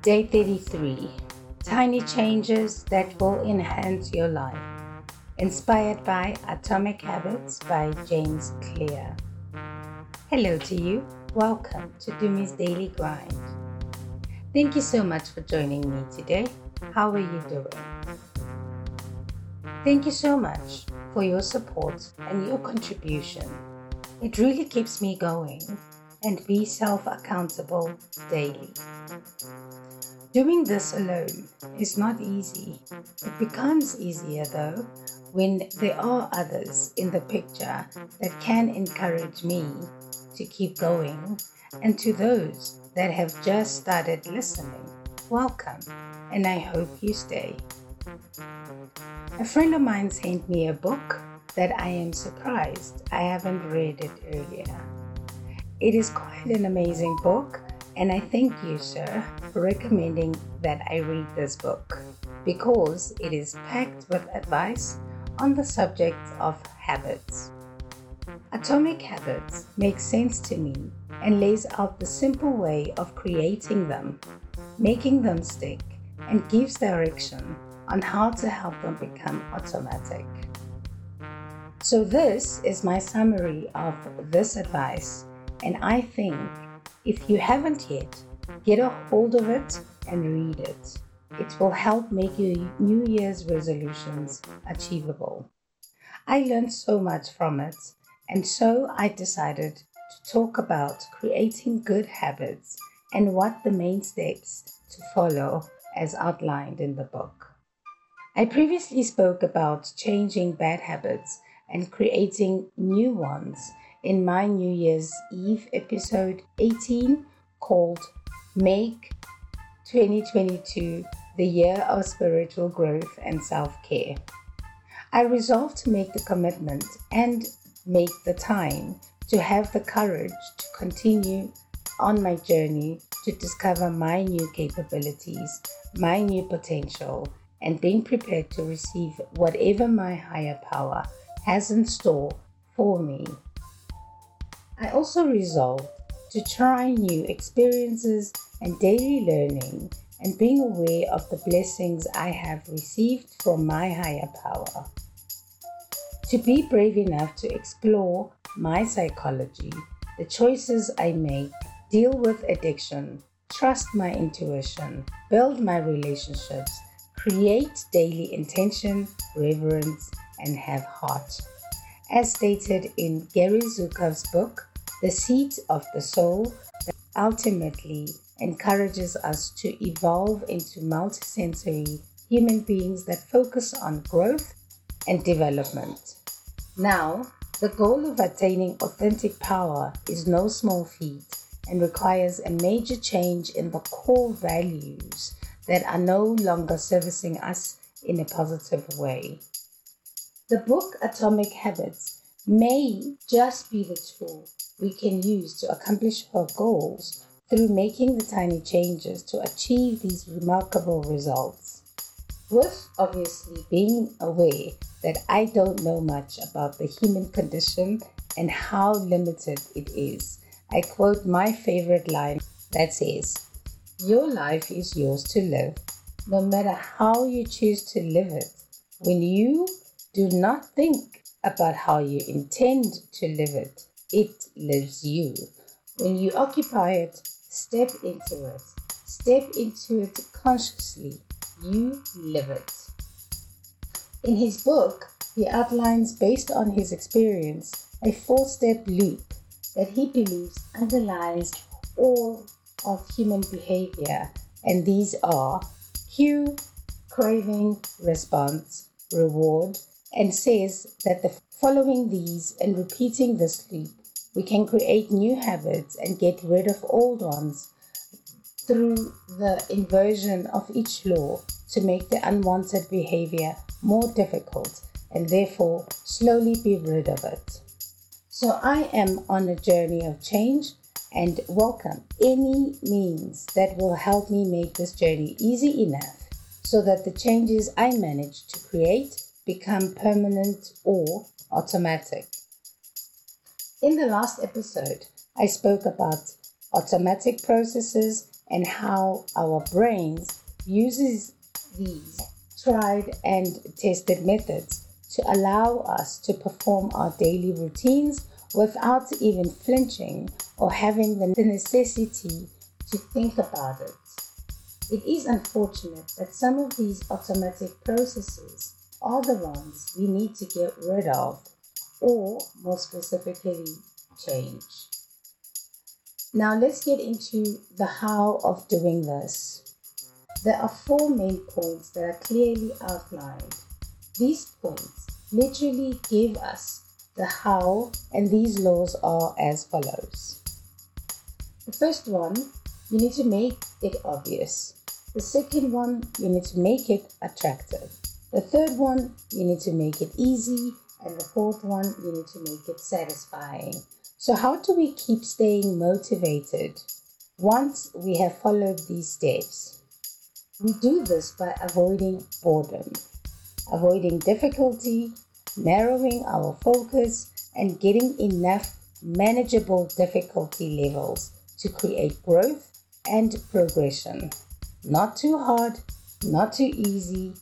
Day 33 Tiny Changes That Will Enhance Your Life. Inspired by Atomic Habits by James Clear. Hello to you. Welcome to Tumi's Daily Grind. Thank you so much for joining me today. How are you doing? Thank you so much for your support and your contribution. It really keeps me going and be self accountable daily. Doing this alone is not easy. It becomes easier though when there are others in the picture that can encourage me to keep going, and to those that have just started listening, welcome, and I hope you stay. A friend of mine sent me a book that I am surprised I haven't read it earlier. It is quite an amazing book and I thank you, sir, for recommending that I read this book because it is packed with advice on the subject of habits. Atomic Habits makes sense to me and lays out the simple way of creating them, making them stick, and gives direction on how to help them become automatic. So, this is my summary of this advice, and I think if you haven't yet, get a hold of it and read it. It will help make your New Year's resolutions achievable. I learned so much from it, and so I decided to talk about creating good habits and what the main steps to follow as outlined in the book. I previously spoke about changing bad habits and creating new ones in my New Year's Eve episode 18 called Make 2022 the Year of Spiritual Growth and Self Care. I resolved to make the commitment and make the time to have the courage to continue on my journey to discover my new capabilities, my new potential, and being prepared to receive whatever my higher power has in store for me I also resolved to try new experiences and daily learning and being aware of the blessings I have received from my higher power. To be brave enough to explore my psychology, the choices I make, deal with addiction, trust my intuition, build my relationships, create daily intention, reverence, and have heart as stated in Gary Zukav's book, The Seat of the Soul, that ultimately encourages us to evolve into multisensory human beings that focus on growth and development. Now, the goal of attaining authentic power is no small feat and requires a major change in the core values that are no longer servicing us in a positive way. The book Atomic Habits may just be the tool we can use to accomplish our goals through making the tiny changes to achieve these remarkable results. With obviously being aware that I don't know much about the human condition and how limited it is, I quote my favorite line that says, Your life is yours to live, no matter how you choose to live it. When you do not think about how you intend to live it, it lives you. When you occupy it, step into it. Step into it consciously. You live it. In his book, he outlines, based on his experience, a four step loop that he believes underlies all of human behavior, and these are cue, craving, response, reward, and says that the following these and repeating this loop, we can create new habits and get rid of old ones through the inversion of each law to make the unwanted behavior more difficult and therefore slowly be rid of it. So I am on a journey of change and welcome any means that will help me make this journey easy enough so that the changes I manage to create become permanent or automatic. In the last episode, I spoke about automatic processes and how our brains uses these tried and tested methods to allow us to perform our daily routines without even flinching or having the necessity to think about it. It is unfortunate that some of these automatic processes are the ones we need to get rid of, or more specifically, change. Now let's get into the how of doing this. There are four main points that are clearly outlined. These points literally give us the how, and these laws are as follows. The first one, you need to make it obvious. The second one, you need to make it attractive. The third one, you need to make it easy. And the fourth one, you need to make it satisfying. So, how do we keep staying motivated once we have followed these steps? We do this by avoiding boredom, avoiding difficulty, narrowing our focus, and getting enough manageable difficulty levels to create growth and progression. Not too hard, not too easy,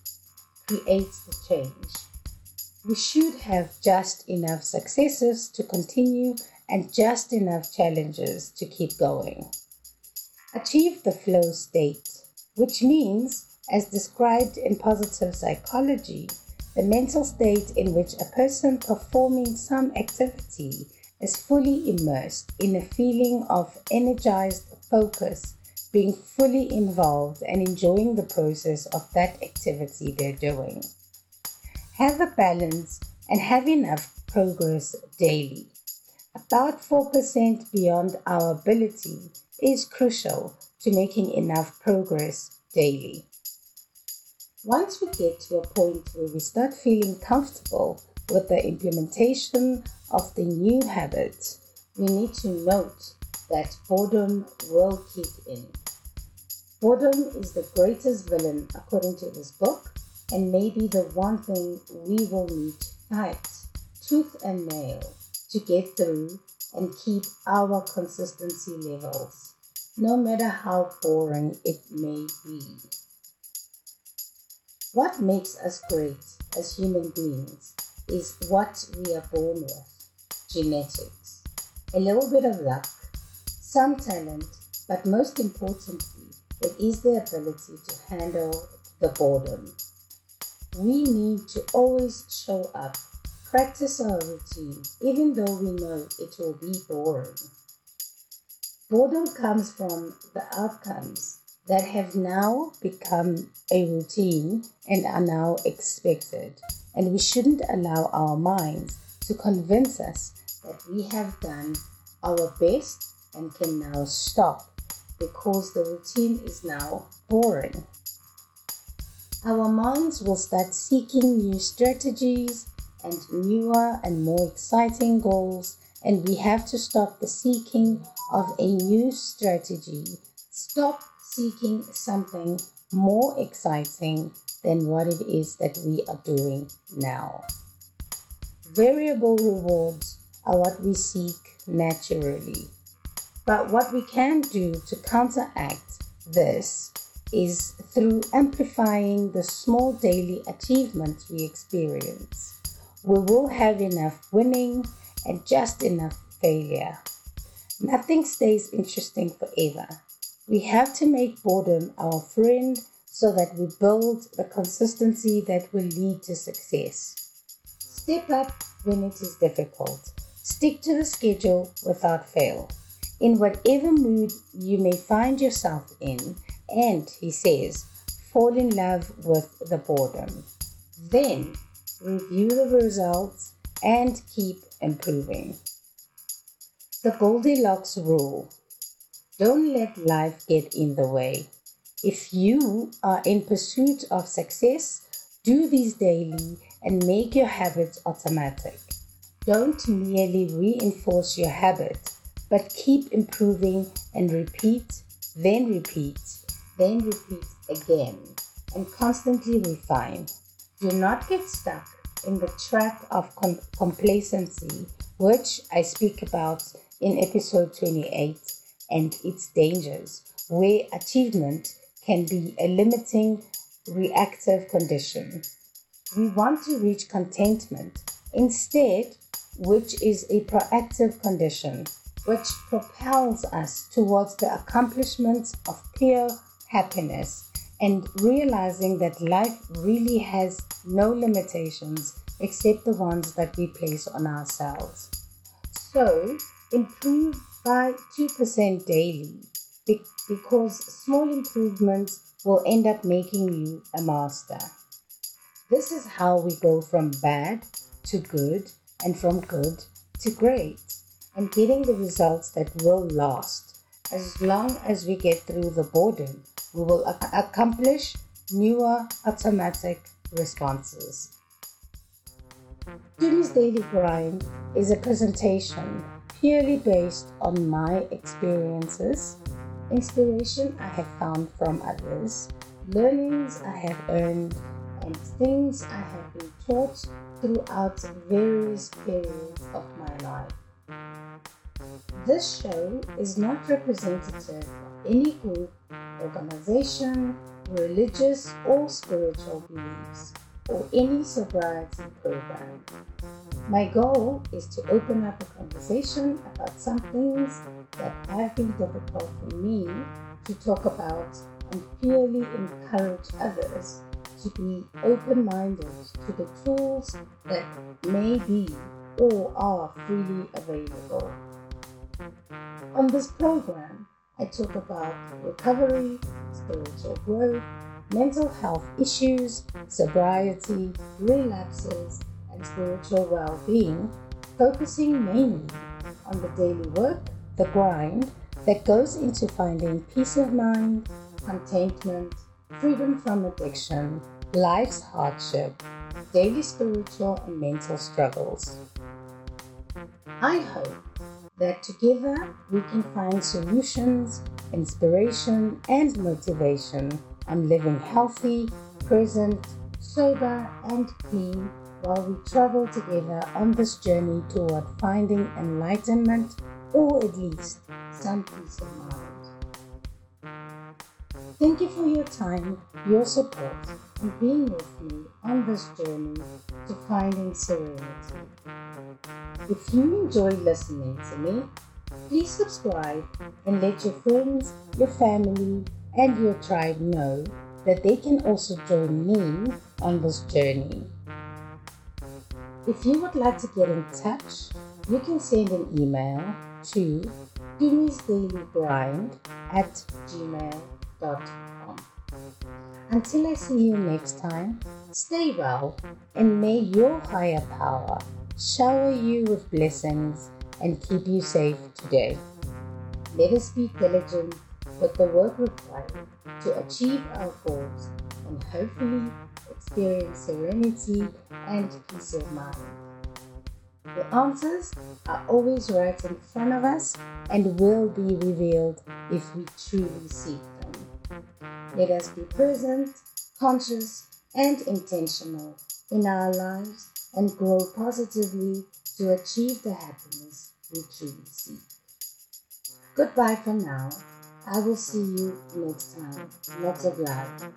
creates the change. We should have just enough successes to continue and just enough challenges to keep going. Achieve the flow state, which means, as described in positive psychology, the mental state in which a person performing some activity is fully immersed in a feeling of energized focus, being fully involved and enjoying the process of that activity they're doing. Have a balance and have enough progress daily. About 4% beyond our ability is crucial to making enough progress daily. Once we get to a point where we start feeling comfortable with the implementation of the new habit, we need to note that boredom will kick in. Boredom is the greatest villain according to this book, and maybe the one thing we will need to fight tooth and nail to get through and keep our consistency levels, no matter how boring it may be. What makes us great as human beings is what we are born with genetics, a little bit of luck, some talent, but most importantly, it is the ability to handle the boredom. We need to always show up, practice our routine, even though we know it will be boring. Boredom comes from the outcomes that have now become a routine and are now expected. And we shouldn't allow our minds to convince us that we have done our best and can now stop because the routine is now boring. Our minds will start seeking new strategies and newer and more exciting goals, and we have to stop the seeking of a new strategy. Stop seeking something more exciting than what it is that we are doing now. Variable rewards are what we seek naturally. But what we can do to counteract this is through amplifying the small daily achievements we experience. We will have enough winning and just enough failure. Nothing stays interesting forever. We have to make boredom our friend so that we build the consistency that will lead to success. Step up when it is difficult. Stick to the schedule without fail. In whatever mood you may find yourself in, and he says, fall in love with the boredom. Then review the results and keep improving. The Goldilocks rule don't let life get in the way. If you are in pursuit of success, do these daily and make your habits automatic. Don't merely reinforce your habit, but keep improving and repeat, then repeat, then repeat again, and constantly refine. Do not get stuck in the trap of com- complacency, which I speak about in episode 28 and its dangers, where achievement can be a limiting reactive condition. We want to reach contentment instead, which is a proactive condition which propels us towards the accomplishment of pure happiness and realizing that life really has no limitations except the ones that we place on ourselves. So, improve by 2% daily because small improvements will end up making you a master. This is how we go from bad to good and from good to great and getting the results that will last. As long as we get through the boredom, we will ac- accomplish newer automatic responses. Today's Daily Grind is a presentation purely based on my experiences, inspiration I have found from others, learnings I have earned, and things I have been taught throughout various periods of my life. This show is not representative of any group, organization, religious or spiritual beliefs, or any sobriety program. My goal is to open up a conversation about some things that have been difficult for me to talk about and purely encourage others to be open minded to the tools that may be or are freely available. On this program, I talk about recovery, spiritual growth, mental health issues, sobriety, relapses, and spiritual well being, focusing mainly on the daily work, the grind that goes into finding peace of mind, contentment, freedom from addiction, life's hardship, daily spiritual and mental struggles. I hope that together we can find solutions, inspiration, and motivation on living healthy, present, sober, and clean while we travel together on this journey toward finding enlightenment or at least some peace of mind. Thank you for your time, your support, and being with me on this journey to finding serenity. If you enjoy listening to me, please subscribe and let your friends, your family, and your tribe know that they can also join me on this journey. If you would like to get in touch, you can send an email to Grind at gmail.com. Until I see you next time, stay well and may your higher power shower you with blessings and keep you safe today. Let us be diligent with the work required to achieve our goals and hopefully experience serenity and peace of mind. The answers are always right in front of us and will be revealed if we truly seek them. Let us be present, conscious, and intentional in our lives and grow positively to achieve the happiness we truly seek. Goodbye for now. I will see you next time. Lots of love.